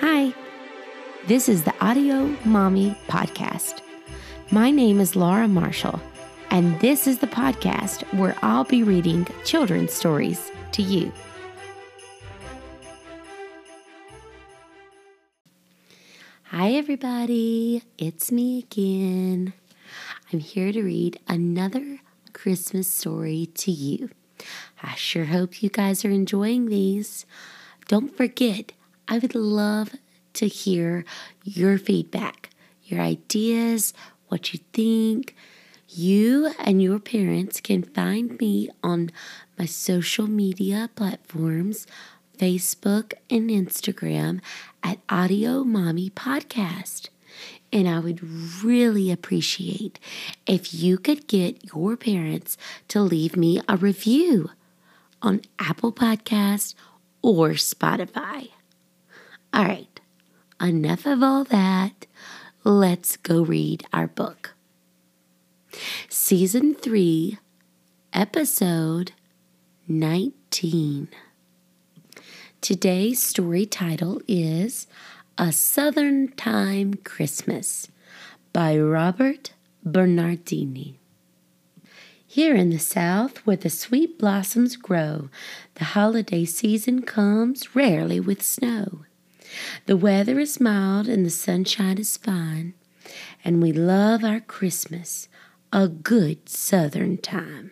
Hi, this is the Audio Mommy Podcast. My name is Laura Marshall, and this is the podcast where I'll be reading children's stories to you. Hi, everybody. It's me again. I'm here to read another Christmas story to you. I sure hope you guys are enjoying these. Don't forget, I would love to hear your feedback, your ideas, what you think. You and your parents can find me on my social media platforms, Facebook and Instagram at Audio Mommy Podcast. And I would really appreciate if you could get your parents to leave me a review on Apple Podcasts or Spotify. All right, enough of all that. Let's go read our book. Season 3, Episode 19. Today's story title is A Southern Time Christmas by Robert Bernardini. Here in the South, where the sweet blossoms grow, the holiday season comes rarely with snow. The weather is mild and the sunshine is fine, and we love our Christmas, a good Southern time.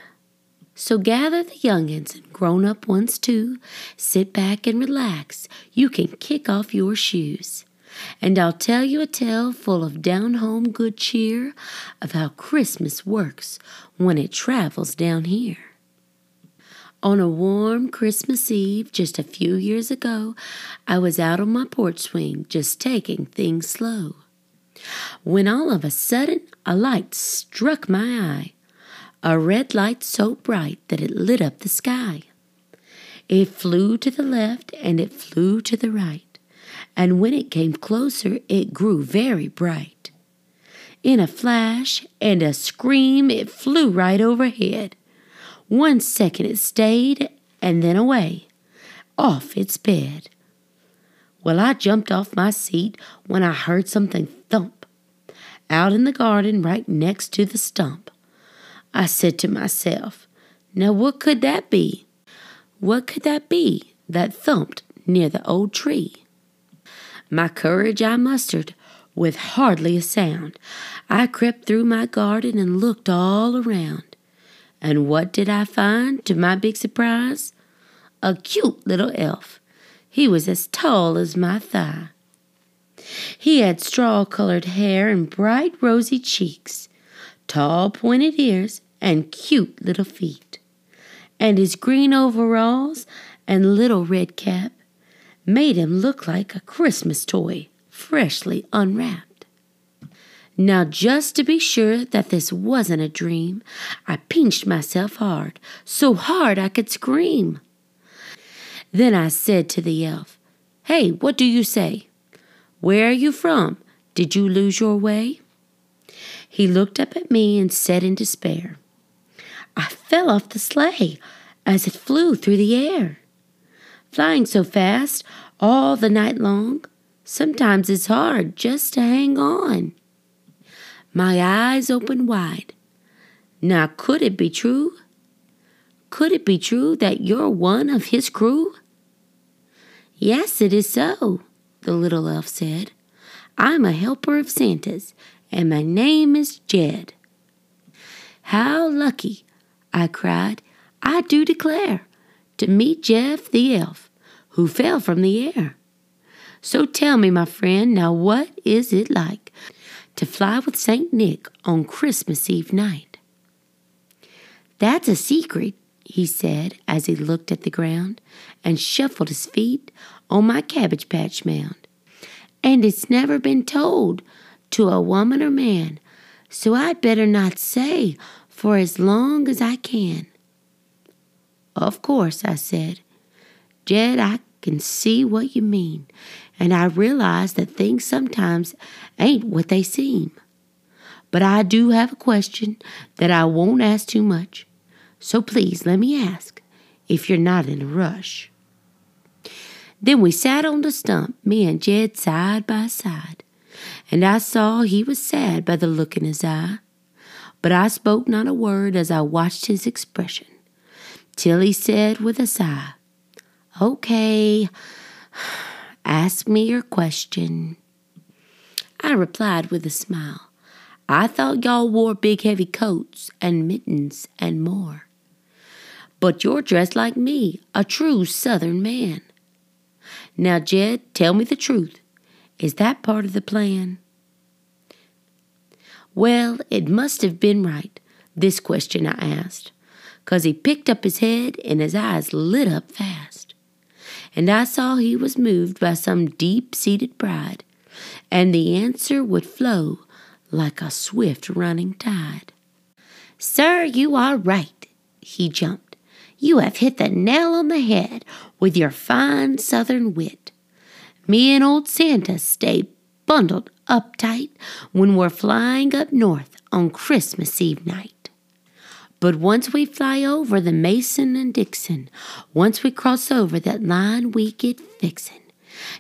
So gather the youngins and grown up ones too. Sit back and relax. You can kick off your shoes. And I'll tell you a tale full of down home good cheer of how Christmas works when it travels down here. On a warm Christmas Eve just a few years ago, I was out on my porch swing just taking things slow. When all of a sudden a light struck my eye, a red light so bright that it lit up the sky. It flew to the left and it flew to the right and when it came closer, it grew very bright. In a flash and a scream, it flew right overhead. One second it stayed, and then away, off its bed. Well, I jumped off my seat when I heard something thump out in the garden right next to the stump. I said to myself, Now what could that be? What could that be that thumped near the old tree? My courage I mustered with hardly a sound. I crept through my garden and looked all around. And what did I find to my big surprise? A cute little elf. He was as tall as my thigh. He had straw colored hair and bright rosy cheeks, tall pointed ears, and cute little feet. And his green overalls and little red cap made him look like a Christmas toy, freshly unwrapped. Now, just to be sure that this wasn't a dream, I pinched myself hard, so hard I could scream. Then I said to the elf, Hey, what do you say? Where are you from? Did you lose your way? He looked up at me and said in despair, I fell off the sleigh as it flew through the air flying so fast all the night long. Sometimes it's hard just to hang on. My eyes opened wide. Now, could it be true? Could it be true that you're one of his crew? Yes, it is so, the little elf said. I'm a helper of Santa's, and my name is Jed. How lucky, I cried, I do declare, to meet Jeff the elf who fell from the air. So tell me, my friend, now what is it like to fly with St. Nick on Christmas Eve night? That's a secret, he said as he looked at the ground and shuffled his feet on my cabbage patch mound. And it's never been told to a woman or man, so I'd better not say for as long as I can. Of course, I said. Jed, I can see what you mean, and I realize that things sometimes ain't what they seem. But I do have a question that I won't ask too much, so please let me ask if you're not in a rush. Then we sat on the stump, me and Jed side by side, and I saw he was sad by the look in his eye. But I spoke not a word as I watched his expression, till he said with a sigh, Okay, ask me your question. I replied with a smile, I thought y'all wore big heavy coats and mittens and more. But you're dressed like me, a true Southern man. Now, Jed, tell me the truth. Is that part of the plan? Well, it must have been right, this question I asked, 'cause he picked up his head and his eyes lit up fast. And I saw he was moved by some deep seated pride, and the answer would flow like a swift running tide. Sir, you are right, he jumped. You have hit the nail on the head with your fine southern wit. Me and old Santa stay bundled up tight when we're flying up north on Christmas Eve night. But once we fly over the Mason and Dixon, once we cross over that line, we get fixin'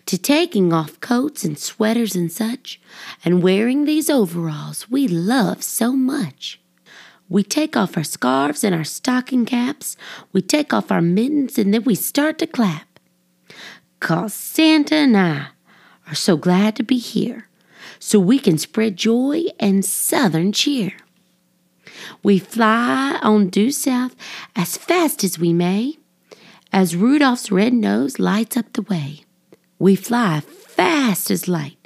to taking off coats and sweaters and such, and wearing these overalls we love so much. We take off our scarves and our stocking caps, we take off our mittens, and then we start to clap. 'Cause Santa and I are so glad to be here, so we can spread joy and southern cheer. We fly on due south as fast as we may, as Rudolph's red nose lights up the way. We fly fast as light.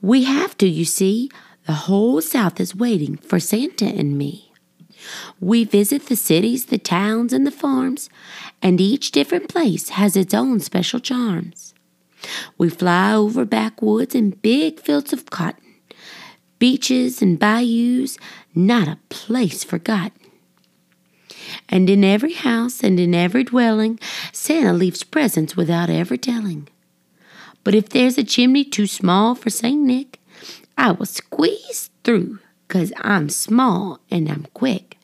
We have to, you see. The whole South is waiting for Santa and me. We visit the cities, the towns, and the farms, and each different place has its own special charms. We fly over backwoods and big fields of cotton, beaches and bayous, not a place forgotten. And in every house and in every dwelling, Santa leaves presents without ever telling. But if there's a chimney too small for St. Nick, I will squeeze through, 'cause I'm small and I'm quick.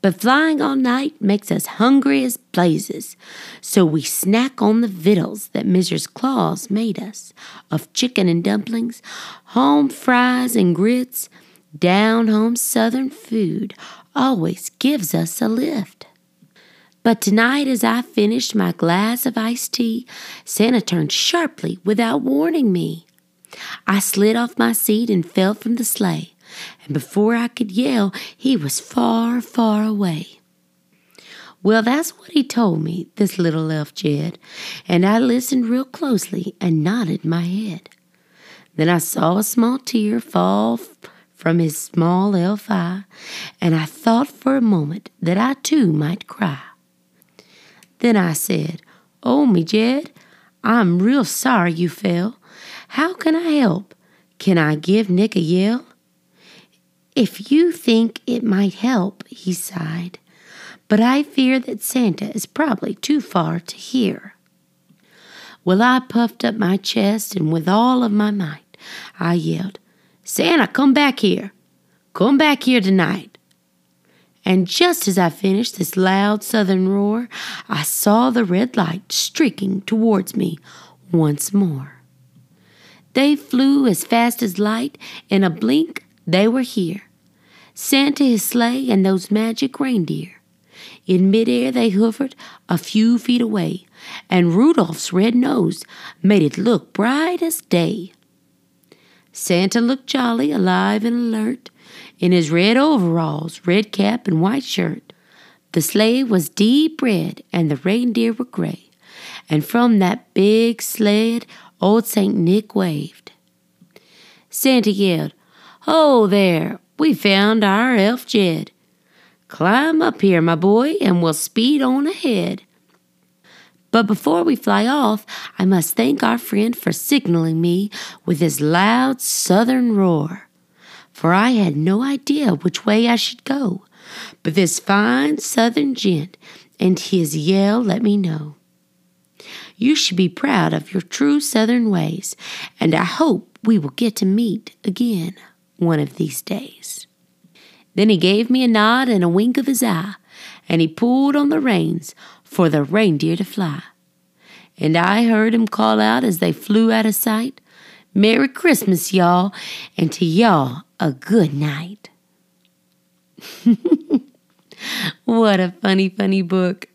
But flying all night makes us hungry as blazes, so we snack on the victuals that Mrs. Claus made us of chicken and dumplings, home fries and grits. Down home Southern food always gives us a lift. But tonight, as I finished my glass of iced tea, Santa turned sharply without warning me. I slid off my seat and fell from the sleigh and before I could yell, he was far, far away. Well, that's what he told me, this little elf Jed, and I listened real closely and nodded my head. Then I saw a small tear fall from his small elf eye, and I thought for a moment that I too might cry. Then I said, Oh, me, Jed, I'm real sorry you fell. How can I help? Can I give Nick a yell? If you think it might help, he sighed, but I fear that Santa is probably too far to hear. Well, I puffed up my chest, and with all of my might, I yelled, Santa, come back here. Come back here tonight. And just as I finished this loud southern roar, I saw the red light streaking towards me once more. They flew as fast as light. In a blink, they were here. Santa, his sleigh, and those magic reindeer. In midair they hovered a few feet away, and Rudolph's red nose made it look bright as day. Santa looked jolly, alive, and alert in his red overalls, red cap, and white shirt. The sleigh was deep red, and the reindeer were gray, and from that big sled old St. Nick waved. Santa yelled, Ho there! We found our elf Jed. Climb up here, my boy, and we'll speed on ahead. But before we fly off, I must thank our friend for signaling me with his loud southern roar. For I had no idea which way I should go, but this fine southern gent and his yell let me know. You should be proud of your true southern ways, and I hope we will get to meet again one of these days. Then he gave me a nod and a wink of his eye, and he pulled on the reins for the reindeer to fly. and I heard him call out as they flew out of sight, Merry Christmas, y'all, and to y'all, a good night. what a funny, funny book.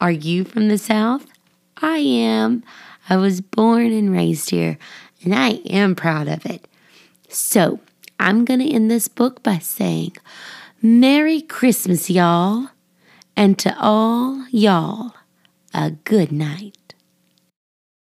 Are you from the South? I am. I was born and raised here, and I am proud of it. So, I'm going to end this book by saying, Merry Christmas, y'all, and to all y'all, a good night.